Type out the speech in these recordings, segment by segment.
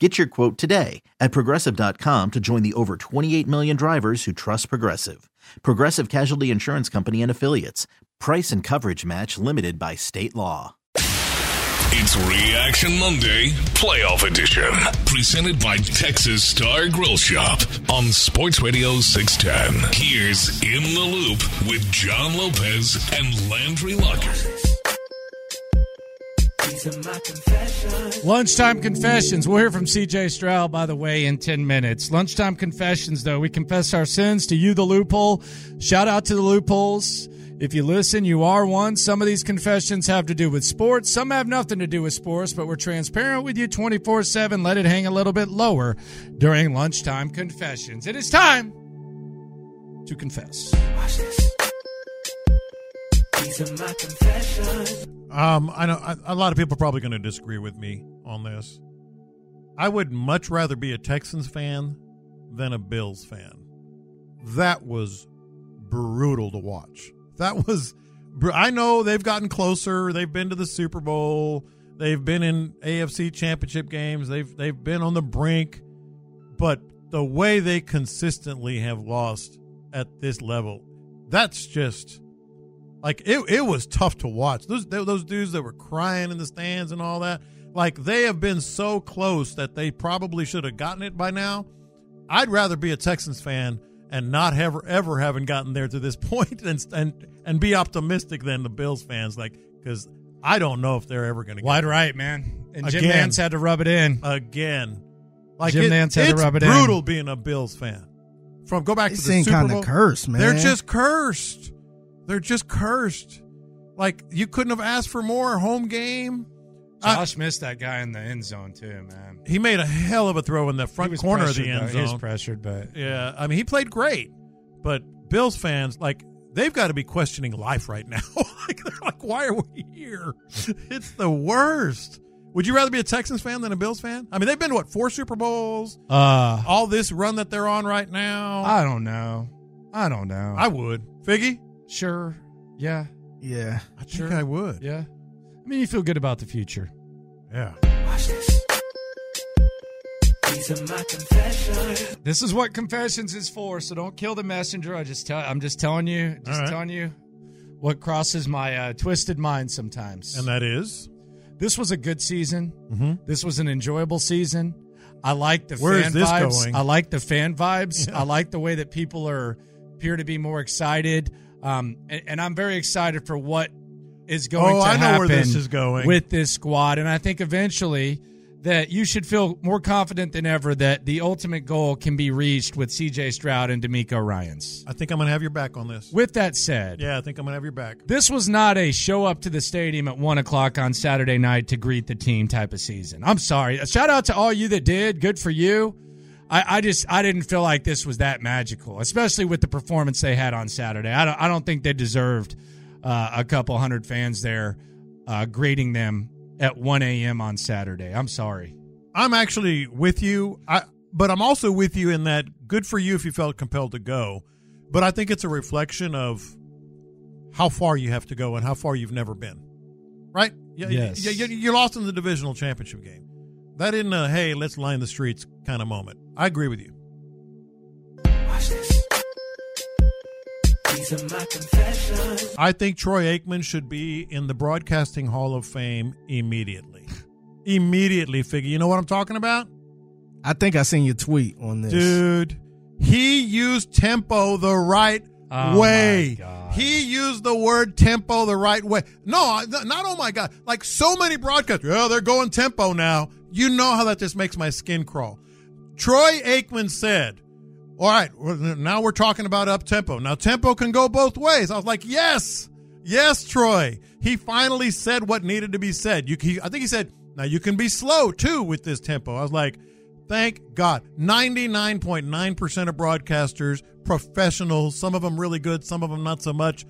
Get your quote today at progressive.com to join the over 28 million drivers who trust Progressive. Progressive Casualty Insurance Company and Affiliates. Price and coverage match limited by state law. It's Reaction Monday, Playoff Edition. Presented by Texas Star Grill Shop on Sports Radio 610. Here's In the Loop with John Lopez and Landry Locker. Lunchtime confessions. We'll hear from CJ Stroud, by the way, in 10 minutes. Lunchtime confessions, though. We confess our sins to you, the loophole. Shout out to the loopholes. If you listen, you are one. Some of these confessions have to do with sports. Some have nothing to do with sports, but we're transparent with you 24 7. Let it hang a little bit lower during lunchtime confessions. It is time to confess. Um, I know a lot of people are probably going to disagree with me on this. I would much rather be a Texans fan than a Bills fan. That was brutal to watch. That was. I know they've gotten closer. They've been to the Super Bowl. They've been in AFC Championship games. They've they've been on the brink, but the way they consistently have lost at this level, that's just like it, it was tough to watch. Those those dudes that were crying in the stands and all that, like they have been so close that they probably should have gotten it by now. I'd rather be a Texans fan and not ever ever having gotten there to this point and and and be optimistic than the Bills fans, like because I don't know if they're ever going to get Wide right, man. And Jim Nantz had to rub it in. again. Like Jim it- Nantz had to rub it in. brutal being a Bills fan. From go back They to the seem Super Bowl. cursed, man. They're just cursed. They're just cursed. Like you couldn't have asked for more home game. Josh missed that guy in the end zone, too, man. he made a hell of a throw in the front corner of the end though. He was pressured, but Yeah, I mean he played great, but Bills fans like they've got to be questioning life right now. like they're like, why are we here? It's the worst. Would you rather be a Texans fan than a Bills fan? I mean, they've been to, what four Super Bowls, uh, all this run that they're on right now. I don't know. I don't know. I would, Figgy. Sure. Yeah. yeah. I think I would. Yeah. I mean, you feel good about the future. Yeah. This is what confessions is for, so don't kill the messenger. I just tell I'm just telling you, just All right. telling you what crosses my uh, twisted mind sometimes. And that is this was a good season. Mhm. This was an enjoyable season. I like the Where fan is this vibes. going? I like the fan vibes. Yeah. I like the way that people are appear to be more excited. Um, and, and I'm very excited for what is going Oh, to I know happen where this is going. with this squad. And I think eventually that you should feel more confident than ever that the ultimate goal can be reached with CJ Stroud and DeMeco Ryans. I think I'm going to have your back on this. With that said, Yeah, I think I'm going to have your back. this was not a show up to the stadium at one o'clock on Saturday night to greet the team type of season. I'm sorry. A shout out to all you that did. Good for you. I, I just I didn't feel like this was that magical, especially with the performance they had on Saturday. I don't I don't think they deserved uh, a couple hundred fans there uh, greeting them at 1 a.m. on Saturday. I'm sorry. I'm actually with you. I but I'm also with you in that good for you if you felt compelled to go. But I think it's a reflection of how far you have to go and how far you've never been. Right? Yes. yeah, you- you're lost in the divisional championship game. That isn't a hey, let's line the streets kind of moment. I agree with you. I think Troy Aikman should be in the Broadcasting Hall of Fame immediately. immediately, figure. You know what I'm talking about? I think I seen your tweet on this. Dude, he used tempo the right Oh, way. my God. He used the word tempo the right way. No, not oh my God. Like so many broadcasters, oh, they're going tempo now. You know how that just makes my skin crawl. Troy Aikman said, all right, now we're talking about up tempo. Now, tempo can go both ways. I was like, yes, yes, Troy. He finally said what needed to be said. You, he, I think he said, now you can be slow too with this tempo. I was like, thank God. 99.9% of broadcasters, professionals, some of them really good, some of them not so much,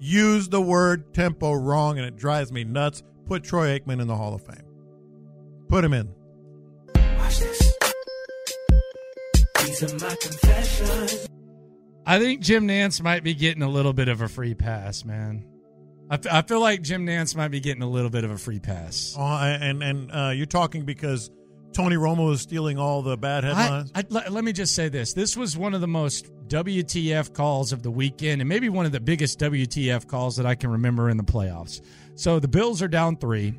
use the word tempo wrong, and it drives me nuts. Put Troy Aikman in the Hall of Fame. Put him in. Watch this. These are my confessions. I think Jim Nantz might be getting a little bit of a free pass, man. I, f- I feel like Jim Nantz might be getting a little bit of a free pass. Oh, and and uh, you're talking because Tony Romo is stealing all the bad headlines. I, I, let, let me just say this. This was one of the most WTF calls of the weekend, and maybe one of the biggest WTF calls that I can remember in the playoffs. So the Bills are down three.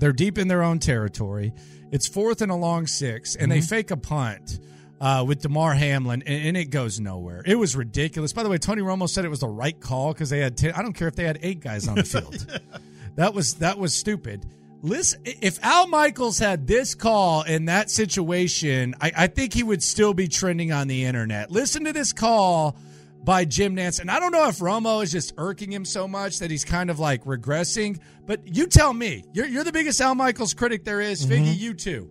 They're deep in their own territory. It's fourth and a long six, and they fake a punt uh, with Damar Hamlin, and, and it goes nowhere. It was ridiculous. By the way, Tony Romo said it was the right call because they had. Ten, I don't care if they had eight guys on the field. That was that was stupid. Listen, if Al Michaels had this call in that situation, I, I think he would still be trending on the internet. Listen to this call by Jim Nantz, and I don't know if Romo is just irking him so much that he's kind of like regressing. But you tell me, you're you're the biggest Al Michaels critic there is, Figgy. Mm-hmm. You too.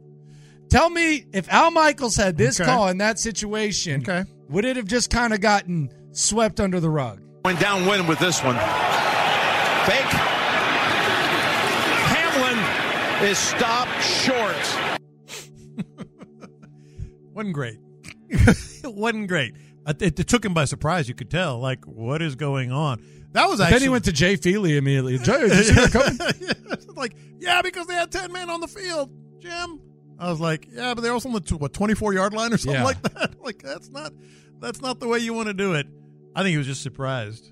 Tell me if Al Michaels had this Okay. call in that situation, Okay. would it have just kind of gotten swept under the rug? Went downwind with this one. Fake. Hamlin is stopped short. wasn't great. it wasn't great. It, it took him by surprise. You could tell, like, what is going on? That was actually then he went to Jay Feely immediately. Jay, did you see that coming? Like, yeah, because they had ten men on the field, Jim. I was like, yeah, but they're also on the what twenty four yard line or something Yeah. like that. Like that's not that's not the way you want to do it. I think he was just surprised.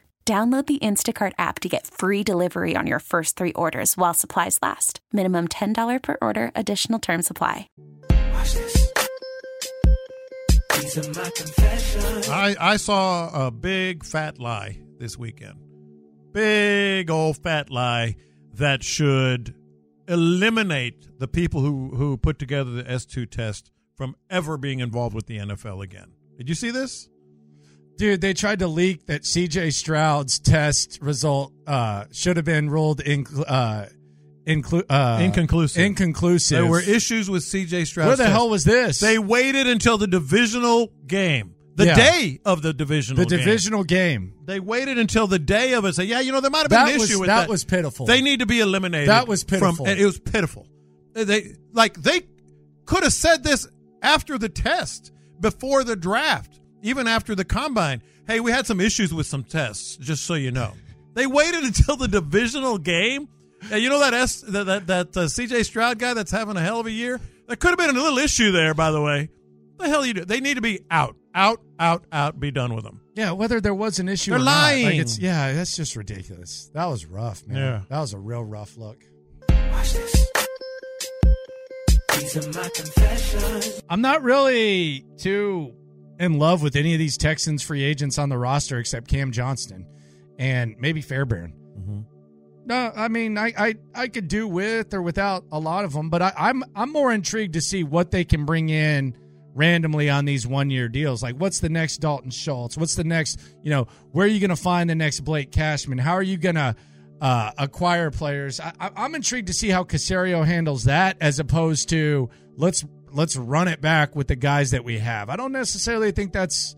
Download the Instacart app to get free delivery on your first three orders while supplies last. Minimum $10 per order, additional term supply. Watch this. These are my confessions. I I saw a big fat lie this weekend. Big old fat lie that should eliminate the people who who put together the S two test from ever being involved with the NFL again. Did you see this? Dude, they tried to leak that CJ Stroud's test result uh, should have been ruled in, uh, inclu- uh, Inconclusive. Inconclusive. There were issues with CJ Stroud. Where the hell was this? They waited until the divisional game, the Yeah. day of the divisional. the game. divisional game. They waited until the day of it. Say, yeah, you know, there might have been That an was- issue with that that. was pitiful. They need to be eliminated. That was pitiful. From, it was pitiful. They like they could have said this after the test, before the draft, even after the combine. Hey, we had some issues with some tests, just so you know. They waited until the divisional game. Yeah, you know that S that that, that uh, CJ Stroud guy that's having a hell of a year. There could have been a little issue there, by the way. The hell you do? They need to be out, out, out, out. Be done with them. Yeah, whether there was an issue They're or not. Like lying. it's, yeah, that's just ridiculous. That was rough, man. Yeah. That was a real rough look. Watch this. These are my confessions. I'm not really too in love with any of these Texans free agents on the roster except Cam Johnston and maybe Fairbairn. No, I mean I, I I could do with or without a lot of them, but I, I'm I'm more intrigued to see what they can bring in randomly on these one year deals. Like what's the next Dalton Schultz? What's the next you know where are you going to find the next Blake Cashman? How are you going to uh, acquire players? I, I, I'm intrigued to see how Caserio handles that as opposed to let's let's run it back with the guys that we have. I don't necessarily think that's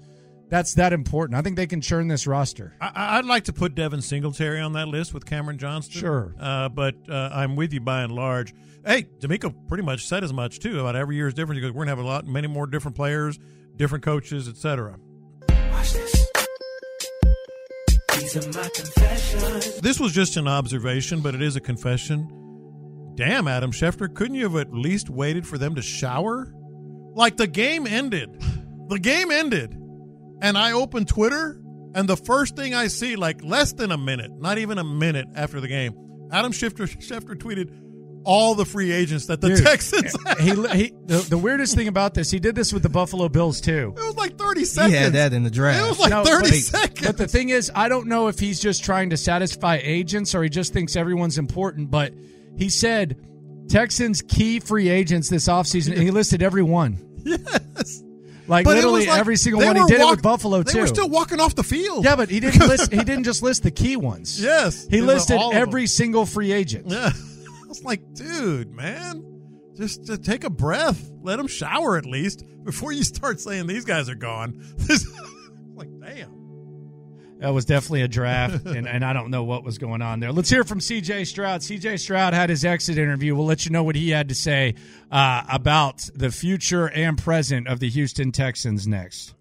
that's that important. I think they can churn this roster. I, I'd like to put Devin Singletary on that list with Cameron Johnston. Sure. Uh, but uh, I'm with you by and large. Hey, DeMeco pretty much said as much too about every year is different. He goes, we're gonna have a lot, many more different players, different coaches, etc. This. These are my confessions. This was just an observation, but it is a confession. Damn, Adam Schefter, couldn't you have at least waited for them to shower? Like the game ended. The game ended. And I opened Twitter, and the first thing I see, like less than a minute, not even a minute after the game, Adam Schefter, Schefter tweeted all the free agents that the Dude, Texans he, he the, the weirdest thing about this, he did this with the Buffalo Bills too. It was like 30 seconds. He seconds. had that in the draft. It was like No, 30 but- seconds. But the thing is, I don't know if he's just trying to satisfy agents or he just thinks everyone's important. But he said Texans key free agents this offseason, and he listed every one. yes. Like But literally like every single one. He did it with Buffalo They were still walking off the field. yeah, but he didn't list. He didn't just list the key ones. Yes. he listed all of them. every single free agent. Yeah. I was like, dude, man, just, take a breath. Let them shower at least before you start saying these guys are gone. This- like, damn. That was definitely a draft, and, and I don't know what was going on there. Let's hear from CJ Stroud. CJ Stroud had his exit interview. We'll let you know what he had to say uh, about the future and present of the Houston Texans next.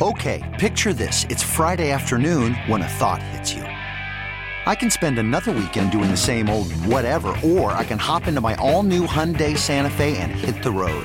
Okay, picture this. It's Friday afternoon when a thought hits you. I can spend another weekend doing the same old whatever, or I can hop into my all new Hyundai Santa Fe and hit the road.